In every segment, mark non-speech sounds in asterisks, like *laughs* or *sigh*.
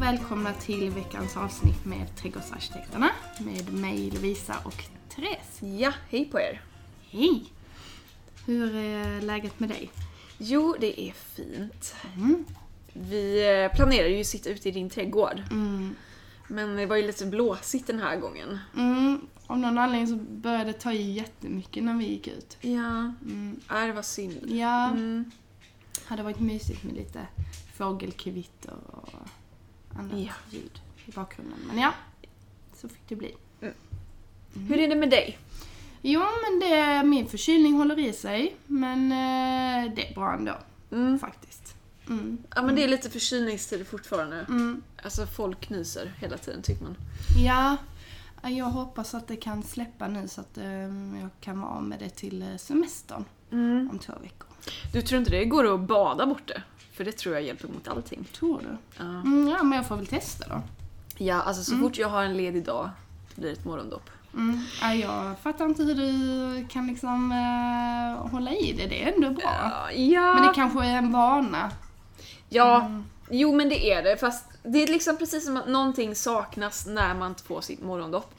Och välkomna till veckans avsnitt med Trädgårdsarkitekterna med mig Lovisa och Therese. Ja, hej på er! Hej! Hur är läget med dig? Jo, det är fint. Mm. Vi eh, planerar ju att sitta ute i din trädgård. Mm. Men det var ju lite blåsigt den här gången. Mm. Av någon anledning så började det ta i jättemycket när vi gick ut. Ja, Mm. äh, det var synd. Ja, Mm. hade varit mysigt med lite fågelkvitter och annat Ja. ljud i bakgrunden. Men ja, så fick det bli. Hur är det med dig? Jo, men det, min förkylning håller i sig. Men eh, det är bra ändå, Mm. faktiskt. Mm. Ja, men det är lite förkylningstider fortfarande. Mm. Alltså folk nyser hela tiden tycker man. Ja, jag hoppas att det kan släppa nu så att eh, jag kan vara med det till eh, semestern om två veckor. Du tror inte det går att bada bort det? För det tror jag hjälper mot allting. Tror du? Ja, Mm, ja, men jag får väl testa då. ja alltså så fort jag har en ledig dag blir det ett morgondopp. Mm. Ja, jag fattar inte hur du kan liksom eh, hålla i det. Det är ändå bra. Ja, Men det kanske är en vana. Ja, jo men det är det. Fast det är liksom precis som att någonting saknas när man inte får sitt morgondopp.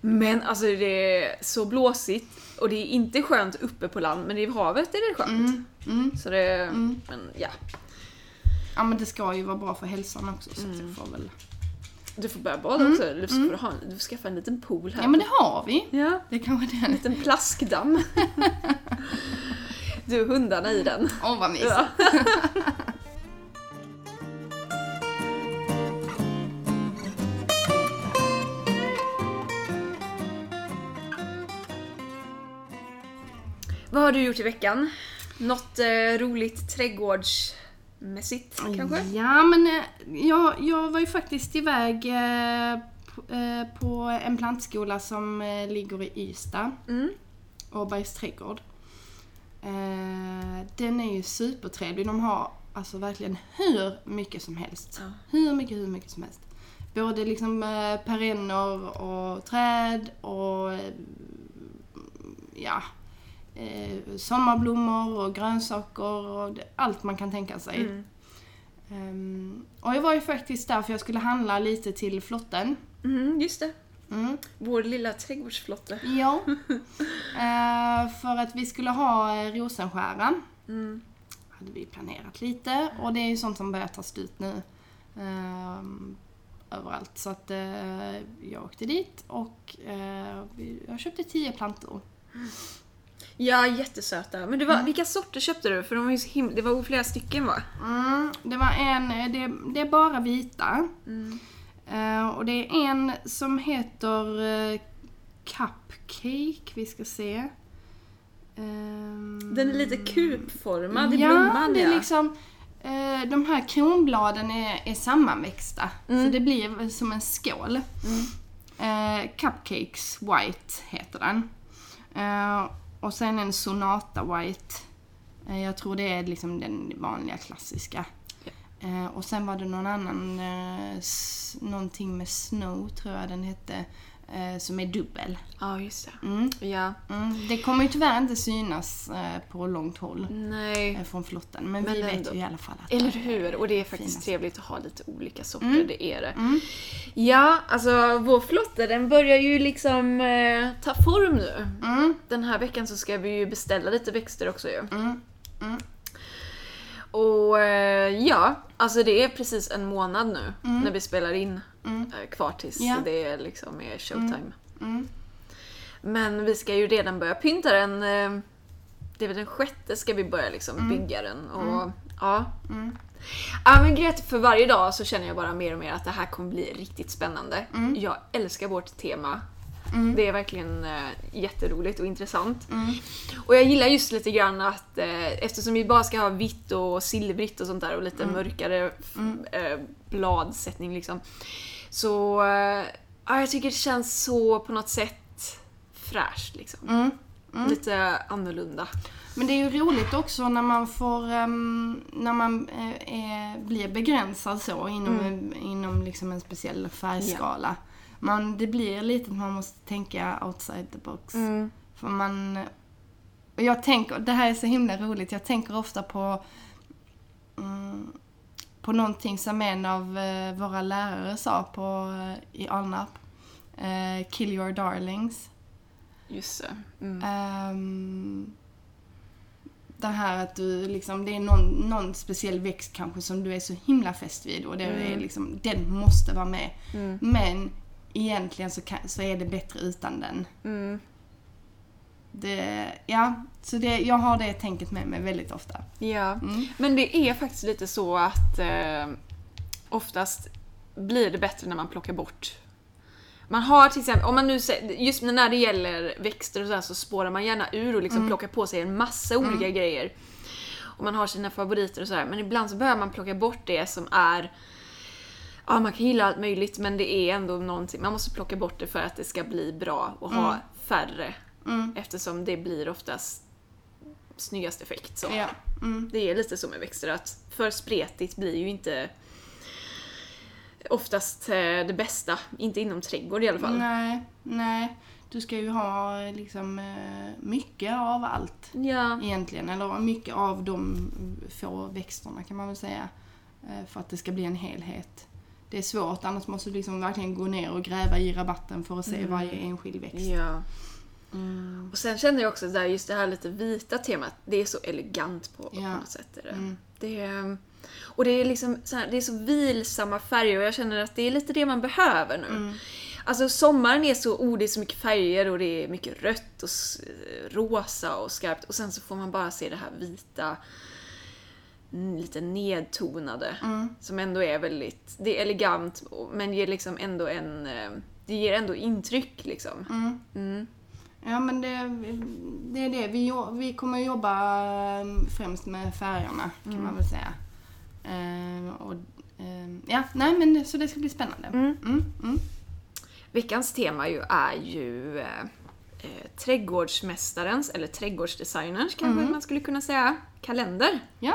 Men alltså det är så blåsigt och det är inte skönt uppe på land men i havet är det skönt. Mm. Mm. Så det, men ja. Ja, men det ska ju vara bra för hälsan också så att jag får väl... Du får börja bada också. Du, får ha, du får skaffa en liten pool här. Ja, men det har vi. Ja, Det kanske det är. en liten plaskdamm. *laughs* du hundarna i den. Åh, vad mysigt. Ja. *laughs* Vad har du gjort i veckan? Något eh, roligt trädgårdsmässigt kanske? Ja, men eh, jag, jag var ju faktiskt iväg eh, på, eh, på en plantskola som eh, ligger i Ystad, Mm. Åbergs trädgård. Eh, den är ju supertrevlig. De har alltså verkligen hur mycket som helst. Ja. Hur mycket, hur mycket som helst. Både liksom eh, perenner och träd och ja, eh, sommarblommor och grönsaker och allt man kan tänka sig. Mm. Ehm, och jag var ju faktiskt där för jag skulle handla lite till flotten. Mm, just det. Mm. Vår lilla trädgårdsflotte. Ja. *laughs* Eh, för att vi skulle ha eh, rosenskära. Mm. Hade vi planerat lite och det är ju sånt som börjar ta slut nu. ehm, överallt. Så att eh, jag åkte dit och jag köpte tio plantor. Ja, jättesöta. Men det var, vilka sorter köpte du? För de var ju så himla, det var flera stycken va? Mm, det var en, det, det är bara vita. Mm. Eh, och det är en som heter eh, Cupcake, vi ska se. Ehm, Den är lite kupformad i ja, blomman det är ja. liksom eh, de här kronbladen är, är sammanväxta. Mm. Så det blir som en skål. Mm. Eh, Cupcakes White heter den. Och sen en Sonata White. Eh, jag tror det är liksom den vanliga klassiska. Eh, och sen var det någon annan, eh, någonting med Snow tror jag den hette. Eh, som är dubbel. Ja, just det. Mm. Ja. Mm. Det kommer ju tyvärr inte synas eh, på långt håll Nej. eh, från flotten. Men, Men vi vet ändå. ju i alla fall att Eller hur? Och det är faktiskt finast. trevligt att ha lite olika sorter, Mm. det är det. Mm. Ja, alltså vår flotte den börjar ju liksom eh, ta form nu. Mm. Den här veckan så ska vi ju beställa lite växter också ju. Mm. Och eh, ja, alltså det är precis en månad nu när vi spelar in Mm. eh, kvar tills Ja. det är liksom är showtime. Mm. Men vi ska ju redan börja pynta den. eh, Det är väl den sjätte ska vi börja liksom bygga den. Och, ja. Mm. ja men grejen är att för varje dag så känner jag bara mer och mer att det här kommer bli riktigt spännande. Mm. Jag älskar vårt tema. Mm. Det är verkligen eh, jätteroligt och intressant. Mm. Och jag gillar just lite grann att eh, eftersom vi bara ska ha vitt och silvrigt och sånt där och lite mörkare f- Mm. eh, bladsättning liksom. Så eh, ja, jag tycker det känns så på något sätt fräscht liksom. Mm. Mm. Lite annorlunda. Men det är ju roligt också när man får, ehm, när man eh, är, blir begränsad så inom, Mm. inom liksom en speciell färgskala. Man, det blir lite att man måste tänka outside the box. För man... Och jag tänker, det här är så himla roligt, jag tänker ofta på... Mm, på någonting som en av eh, våra lärare sa på, eh, i Alnarp. Eh, kill your darlings. Just det. Mm. Ehm, det här att du liksom, det är någon, någon speciell växt kanske som du är så himla fäst vid och det är Mm. liksom, den måste vara med. Mm. Men egentligen så, kan, så är det bättre utan den. Mm. Det, ja, så det, jag har det tänket med mig väldigt ofta. Ja. Mm. Men det är faktiskt lite så att eh, oftast blir det bättre när man plockar bort. Man har till exempel, om man nu just när det gäller växter och så, här, så spårar man gärna ur och liksom plockar på sig en massa olika grejer. Och man har sina favoriter och sådär, men ibland så behöver man plocka bort det som är Ja, man kan gilla allt möjligt men det är ändå någonting, man måste plocka bort det för att det ska bli bra och ha färre. Mm. Eftersom det blir oftast snyggast effekt. Så. Ja. Mm. Det är lite så med växter att för spretigt blir ju inte oftast eh, det bästa. Inte inom trädgård i alla fall. Nej, nej. Du ska ju ha liksom eh, mycket av allt Ja. egentligen. Eller mycket av de få växterna kan man väl säga. eh, För att det ska bli en helhet. Det är svårt, annars måste du liksom verkligen gå ner och gräva i rabatten för att se varje enskild växt. ja. Mm. Och sen känner jag också där just det här lite vita temat, det är så elegant på, på Ja. något sätt. Är det. Mm. Det är, och det är liksom så här, det är så vilsamma färger och jag känner att det är lite det man behöver nu. Mm. Alltså sommaren är så, oh det är så mycket färger och det är mycket rött och rosa och skarpt och sen så får man bara se det här vita, mm, lite nedtonade. Mm. Som ändå är väldigt, det är elegant men ger liksom ändå en, eh, det ger ändå intryck liksom. Mm. Mm. Ja men det, det är det. Vi, vi kommer jobba eh, främst med färgerna kan man väl säga. Eh, och, eh, ja, nej men så det ska bli spännande. Mm. Mm, mm. Veckans tema ju är ju eh, eh, trädgårdsmästarens, eller trädgårdsdesigners kanske man skulle kunna säga, kalender. Ja.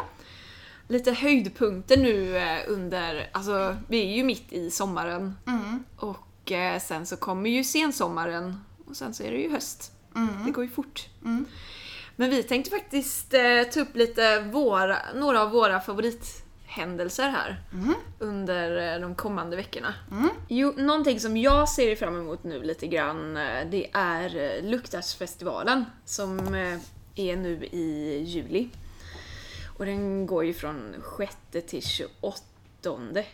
Lite höjdpunkter nu eh, under, alltså vi är ju mitt i sommaren Mm. och eh, sen så kommer ju sensommaren och sen så är det ju höst. Mm. Det går ju fort. Mm. Men vi tänkte faktiskt eh, ta upp lite våra, några av våra favorithändelser här Mm. under eh, de kommande veckorna. Mm. Jo, någonting som jag ser fram emot nu lite grann, eh, det är eh, Luktarsfestivalen som är nu i juli. Och den går ju från 6 till 28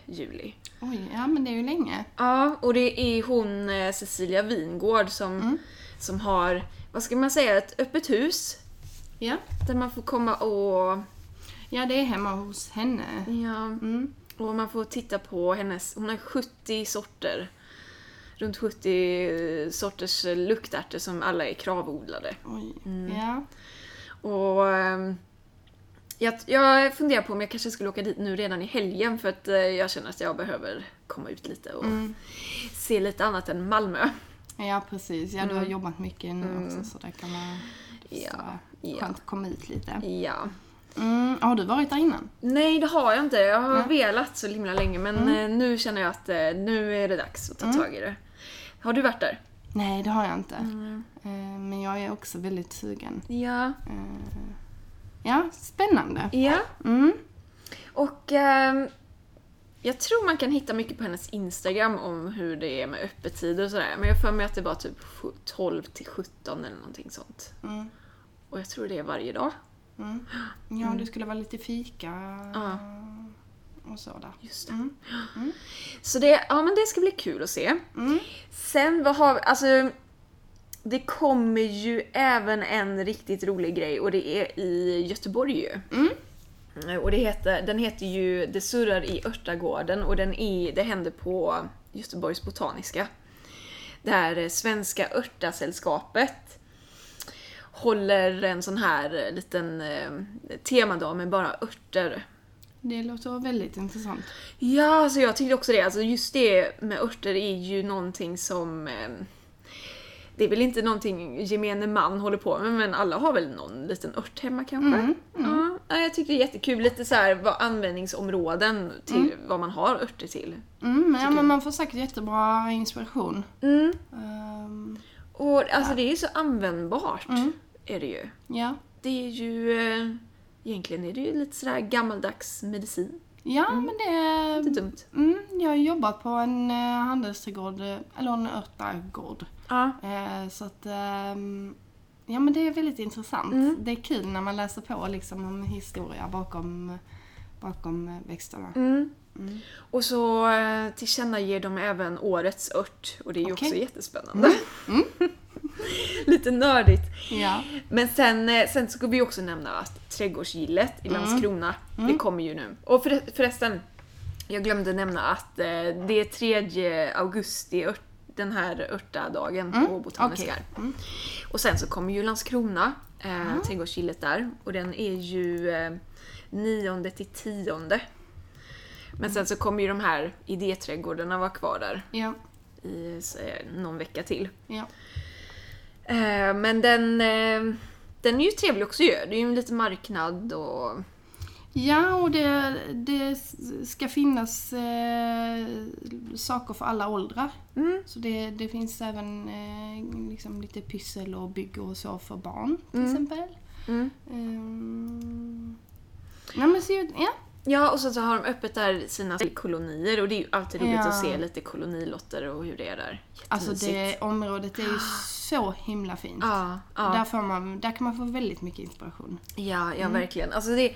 juli. Oj, ja men det är ju länge. Ja, och det är hon eh, Cecilia Wingård som, Mm. som har, vad ska man säga, ett öppet hus. Ja. Där man får komma och, ja, det är hemma hos henne. ja, Mm. och man får titta på hennes, hon har 70 sorter. Runt 70 sorters luktärtor som alla är kravodlade. Oj. Mm. Ja. Och ehm, jag, jag funderar på om jag kanske skulle åka dit nu redan i helgen för att eh, jag känner att jag behöver komma ut lite och Mm. se lite annat än Malmö. ja, precis. Ja, du har jobbat mycket nu också så det kan Mm. Ja, så skönt att komma ut lite. Ja. Mm. Har du varit där innan? Nej, det har jag inte. Jag har Nej. velat så himla länge men eh, nu känner jag att eh, nu är det dags att ta Mm. tag i det. Har du varit där? Nej, det har jag inte. Mm. Men jag är också väldigt sugen. Ja. Eh, Ja, spännande. Ja. Mm. Och ehm, jag tror man kan hitta mycket på hennes Instagram om hur det är med öppettider och sådär. Men jag för mig att det var typ sju- 12 till 17 eller någonting sånt. Mm. Och jag tror det är varje dag. Mm. Ja, det skulle vara lite fika Ja. och så där. Just det. Mm. Så det, ja men det ska bli kul att se. Mm. Sen vad har vi, alltså det kommer ju även en riktigt rolig grej och det är i Göteborg ju. Mm. Och det heter, den heter ju Det surrar i Örtagården och den är, det händer på Göteborgs Botaniska. Där Svenska Örtasällskapet håller en sån här liten eh, temadag med bara örter. Det låter väldigt intressant. Ja, alltså jag tyckte också det. Alltså just det med örter är ju någonting som... Eh, det är väl inte någonting gemene man håller på med, men alla har väl någon liten ört hemma kanske? Mm, Ja, jag tycker det är jättekul. Lite så här vad användningsområden till vad man har örter till. Mm, ja, men man får säkert jättebra inspiration. Mm. Ehm, Och alltså det är så användbart. Mm. Är det ju. ja, Det är ju... Eh, egentligen är det ju lite sådär gammaldags medicin. Ja, men det... Inte dumt. Mm, jag har jobbat på en uh, handelsträdgård, eh, eller en örtagård. Ja. Eh, så att, ehm, ja men det är väldigt intressant. Mm. Det är kul när man läser på liksom om historia bakom, bakom växterna. Mm. Mm. Och så eh, tillkännager de även årets ört och det är ju Okej. också jättespännande. Mm. *laughs* Lite nördigt. Ja. Men sen, eh, sen ska vi också nämna att trädgårdsgillet i Mm. Landskrona, det kommer ju nu. Och för, förresten, jag glömde nämna att det är 3 augusti, ört, den här örtadagen på Botaniska. okej. Mm. Och sen så kommer ju Landskrona, eh, trädgårdsgillet där. Och den är ju eh, 9 till 10. Men sen så kommer ju de här idéträdgårdarna vara kvar där Ja. i eh, någon vecka till. Ja. Eh, men den, eh, den är ju trevlig också ju. Det är ju en liten marknad och... Ja, och det, det ska finnas eh, saker för alla åldrar. Mm. Så det, det finns även eh, liksom lite pyssel och bygg och så för barn till Mm. exempel. Mm. Um, nej men så, ja. Ja, och så, så har de öppet där sina kolonier och det är ju alltid roligt Ja. att se lite kolonilotter och hur det är där. Alltså det området är ju *gasps* så himla fint. Ja, ja. Där, får man, där kan man få väldigt mycket inspiration. Ja, ja verkligen. Alltså det,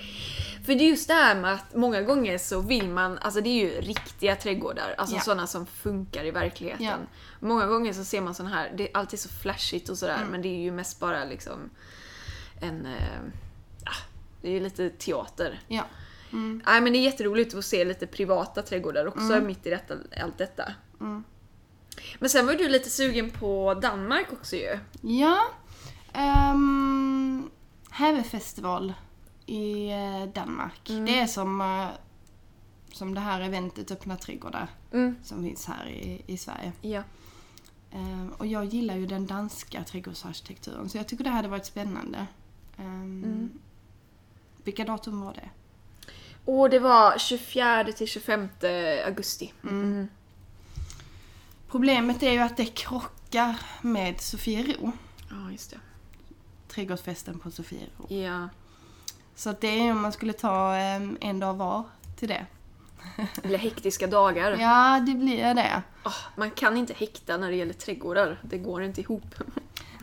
för det är just det här med att många gånger så vill man, alltså det är ju riktiga trädgårdar, alltså Ja. sådana som funkar i verkligheten. Många gånger så ser man sån här, det är alltid så flashigt och sådär, men det är ju mest bara liksom en, ah, det är ju lite teater. Mm. Nej men det är jätteroligt att se lite privata trädgårdar också mitt i detta, allt detta. Mm. Men sen var du lite sugen på Danmark också ju. Ja. Um, Hävefestival i eh, Danmark. Det är som, eh, som det här eventet Öppna trädgårdar Mm. som finns här i, i Sverige. Ja. Ehm, och jag gillar ju den danska trädgårdsarkitekturen så jag tycker det hade varit spännande. Um, Vilka datum var det? Och det var 24 till 25 augusti. Mm. Problemet är ju att det krockar med Sofiero. Ja, just det. Trädgårdsfesten på Sofiero. Ja. Så att det är om man skulle ta em, en dag var till det. Det blir hektiska dagar. Ja, det blir det. Åh, man kan inte häkta när det gäller trädgårdar. Det går inte ihop.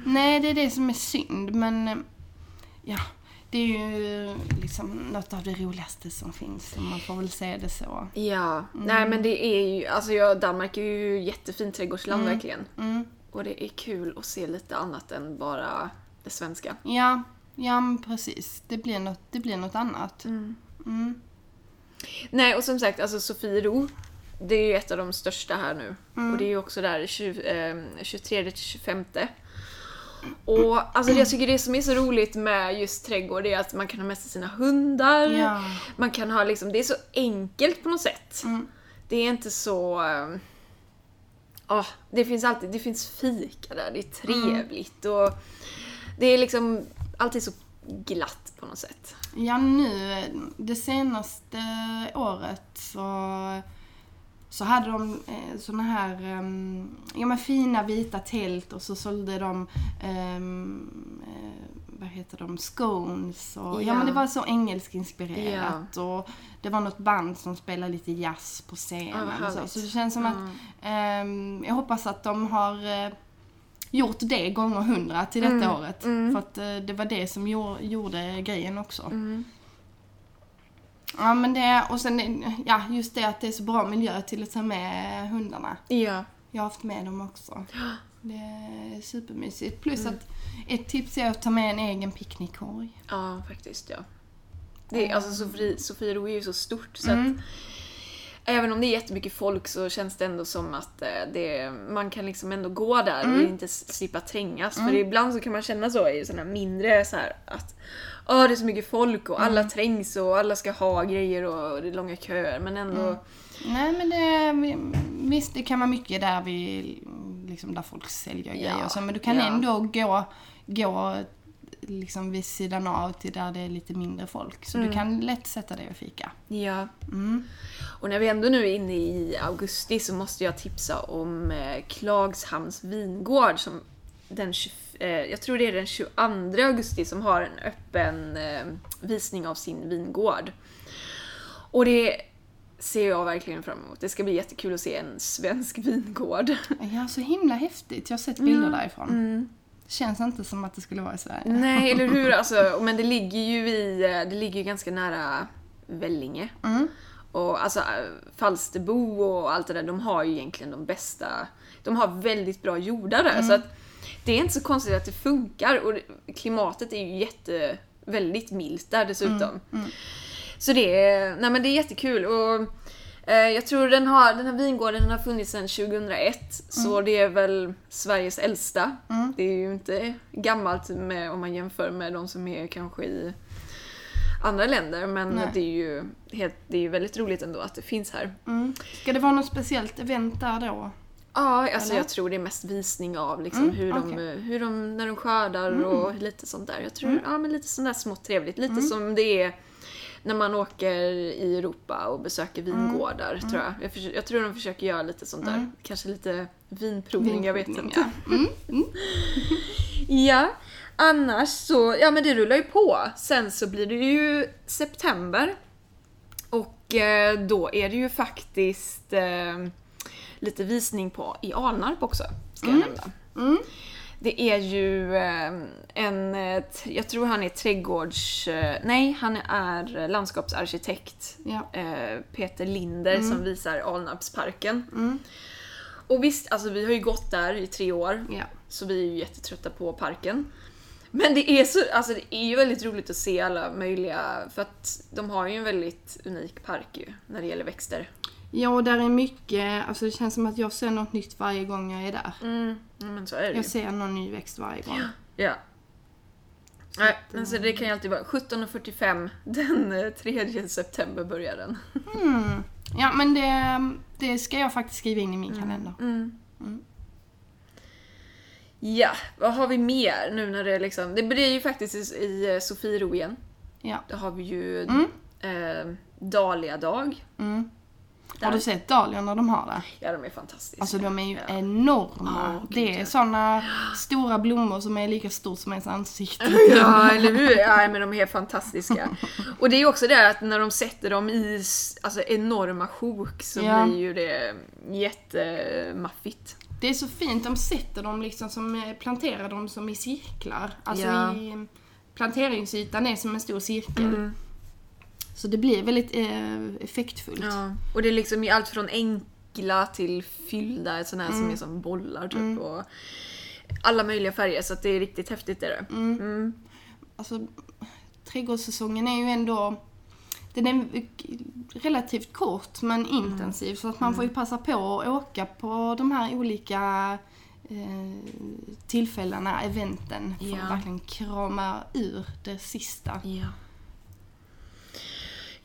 Nej, det är det som är synd, men ja, det är ju liksom något av det roligaste som finns, om man får väl säga det så. Ja, nej men det är ju, alltså ja, Danmark är ju jättefint trädgårdsland verkligen. Mm. Och det är kul att se lite annat än bara det svenska. Ja, ja men precis. Det blir något, det blir något annat. Mm. Nej, och som sagt, alltså Sofiero, det är ju ett av de största här nu. Och det är ju också där 20, eh, 23 till 25. Och alltså det jag tycker det som är så roligt med just trädgård är att man kan ha med sig sina hundar. Ja. Man kan ha liksom, det är så enkelt på något sätt. Mm. Det är inte så... Ja, det finns alltid, det finns fika där, det är trevligt och det är liksom alltid så glatt på något sätt. Ja, nu det senaste året så, så hade de eh, såna här em, ja, men fina vita tält och så sålde de em, eh, vad heter de, scones och ja. Ja. men det var så engelskinspirerat och det var något band som spelade lite jazz på scenen. och så. så det känns som att em, jag hoppas att de har eh, gjort det gånger hundra till detta året. För att eh, det var det som gjorde, gjorde grejen också. Mm. Ja men det, och sen ja, just det att det är så bra miljö till att ta med hundarna. Ja. Jag har haft med dem också. *gasps* Det är supermysigt. Plus att ett tips är att ta med en egen picknickkorg. Ja, faktiskt ja. Det är, alltså Sofie, Sofiero är ju så stort så Mm. att Även om det är jättemycket folk så känns det ändå som att eh, det, man kan liksom ändå gå där Mm. och inte slippa trängas. För ibland så kan man känna så i sådana mindre så här att Åh, det är så mycket folk och Mm. alla trängs och alla ska ha grejer och det är långa köer men ändå Mm. Nej men det, visst det kan vara mycket där vi, liksom där folk säljer Ja, grejer och så, men du kan ja. ändå gå, gå liksom vid sidan av till där det är lite mindre folk. Så du kan lätt sätta dig och fika. Ja. Mm. Och när vi ändå nu är inne i augusti så måste jag tipsa om eh, Klagshamns vingård som den 20, eh, jag tror det är den 22 augusti som har en öppen eh, visning av sin vingård. Och det ser jag verkligen fram emot. Det ska bli jättekul att se en svensk *laughs* vingård. Ja, så himla häftigt. Jag har sett bilder därifrån. Känns inte som att det skulle vara i Sverige. Nej, eller hur? *laughs* Alltså, men det ligger ju i, det ligger ju ganska nära Vellinge. Mm. Och alltså Falsterbo och allt det där, de har ju egentligen de bästa, de har väldigt bra jordar där. Så att det är inte så konstigt att det funkar och klimatet är ju jätte, väldigt milt där dessutom. Så det är, nej men det är jättekul och eh, jag tror den, har, den här vingården den har funnits sedan 2001 så det är väl Sveriges äldsta. Det är ju inte gammalt med, om man jämför med de som är kanske i andra länder men Nej. det är ju helt, det är väldigt roligt ändå att det finns här. Mm. Ska det vara något speciellt event där då? Ja, alltså Eller? jag tror det är mest visning av liksom Mm, hur, de. Mm. hur de, när de skördar och lite sånt där. Jag tror, ja men lite sånt där smått trevligt. Lite som det är när man åker i Europa och besöker Mm. vingårdar tror jag. Jag, försöker, jag tror de försöker göra lite sånt där. Kanske lite vinprovning, jag vet inte. ja. Mm, mm. *laughs* Ja, annars så, ja men det rullar ju på. Sen så blir det ju september. Och eh, då är det ju faktiskt eh, lite visning på i Alnarp också, ska jag nämna. Mm. Det är ju eh, en, jag tror han är trädgårds... Eh, nej, han är landskapsarkitekt. Ja. Eh, Peter Linder som visar Alnarpsparken. Mm. Och visst, alltså vi har ju gått där i tre år. Ja. Så vi är ju jättetrötta på parken. Men det är, så, alltså det är ju väldigt roligt att se alla möjliga, för att de har ju en väldigt unik park ju, när det gäller växter. Ja, och där är mycket, alltså det känns som att jag ser något nytt varje gång jag är där. Mm, men så är det. Jag ser någon ny växt varje gång. Ja. Nej, men så det kan ju alltid vara 17.45 *laughs* den eh, 3 september börjar den. Mm. Ja, men det, det ska jag faktiskt skriva in i min kalender. Ja, vad har vi mer nu när det är liksom... Det blir ju faktiskt i, i eh, Sofiero igen. Ja. Då har vi ju Mm. eh, Dahlia-dag. Mm. Har du sett dahliorna de har där? Ja, de är fantastiska. Alltså de är ju enorma. Ja, gud, det är såna *gasps* stora blommor som är lika stort som ens ansikte. *laughs* Ja, eller hur? Ja, men de är fantastiska. *laughs* Och det är ju också det att när de sätter dem i alltså, enorma sjok så Ja. blir ju det jättemaffigt. Det är så fint, de sätter dem liksom som, eh, planterar dem som i cirklar. Alltså Ja. i, planteringsytan är som en stor cirkel. Mm. Så det blir väldigt eh, effektfullt. Ja. Och det är liksom i allt från enkla till fyllda, sådana här som är som bollar typ. Och alla möjliga färger, så att det är riktigt häftigt är det. Mm. Alltså, trädgårdssäsongen är ju ändå den är relativt kort men intensiv så att man får ju passa på att åka på de här olika eh, tillfällena, eventen för Ja. att verkligen krama ur det sista. Ja.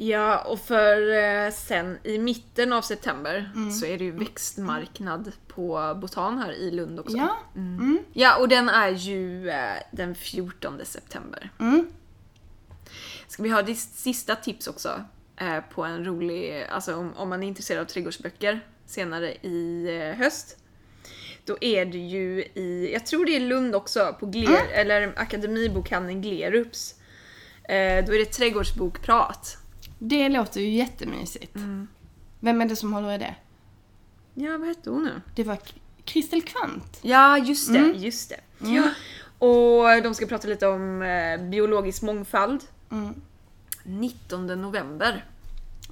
Ja, och för eh, sen i mitten av september så är det ju växtmarknad på Botan här i Lund också. Ja. Mm. Ja, och den är ju eh, den 14 september. Mm. Ska vi ha det sista tips också eh, på en rolig, alltså om, om man är intresserad av trädgårdsböcker senare i höst. Då är det ju i, jag tror det är Lund också, på Gler, eller Akademibokhandeln Glerups. Eh, då är det trädgårdsbokprat. Det låter ju jättemysigt. Vem är det som håller i det? Ja, vad hette hon nu? Det var Kristel Kvant. Ja, just det, just det. Ja. Och de ska prata lite om eh, biologisk mångfald. Mm. 19 november.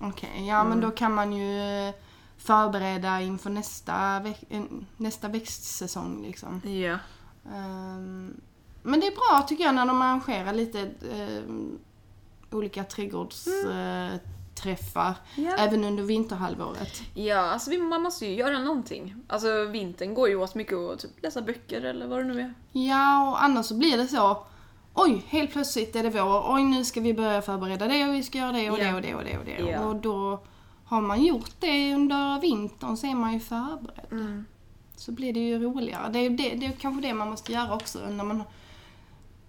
Okej, ja men då kan man ju eh, förbereda inför nästa, vä- eh, nästa växtsäsong liksom. Ja. Ehm, men det är bra tycker jag när de arrangerar lite eh, olika trädgårdsträffar. Ja. Även under vinterhalvåret. Ja, alltså man måste ju göra någonting. Alltså vintern går ju åt mycket att typ, läsa böcker eller vad det nu är. Ja, och annars så blir det så. Oj, helt plötsligt är det vår. Oj, nu ska vi börja förbereda det och vi ska göra det och Ja. det och det och det och det. Ja. Och då har man gjort det under vintern så är man ju förberedd. Mm. Så blir det ju roligare. Det är, det, det är kanske det man måste göra också när man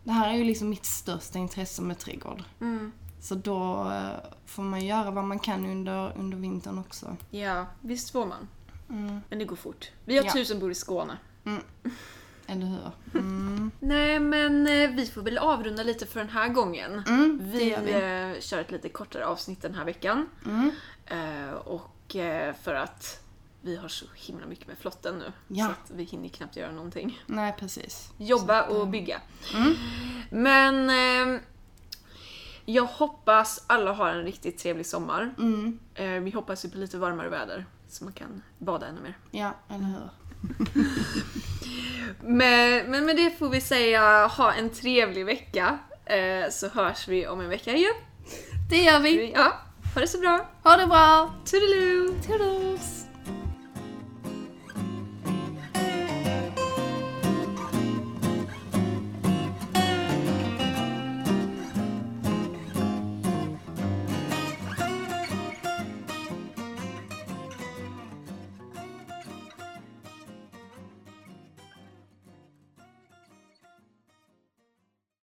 Det här är ju liksom mitt största intresse med trädgård. Mm. Så då eh, får man göra vad man kan under, under vintern också. Ja, visst får man. Mm. Men det går fort. Vi har Ja. tusen bor i Skåne. Eller hur? Mm. *laughs* Nej men eh, vi får väl avrunda lite för den här gången. Mm, Vi, vi. eh, kör ett lite kortare avsnitt den här veckan. Mm. Och för att vi har så himla mycket med flotten nu. Ja. Så att vi hinner knappt göra någonting. Nej, precis. Jobba och bygga. Mm. Men eh, jag hoppas alla har en riktigt trevlig sommar. Mm. Eh, vi hoppas ju på lite varmare väder så man kan bada ännu mer. Ja, eller hur? *laughs* Men, men med det får vi säga ha en trevlig vecka. Eh, så hörs vi om en vecka igen. Det gör vi. Ja, ha det så bra. Ha det bra! Toodaloo! Toodles!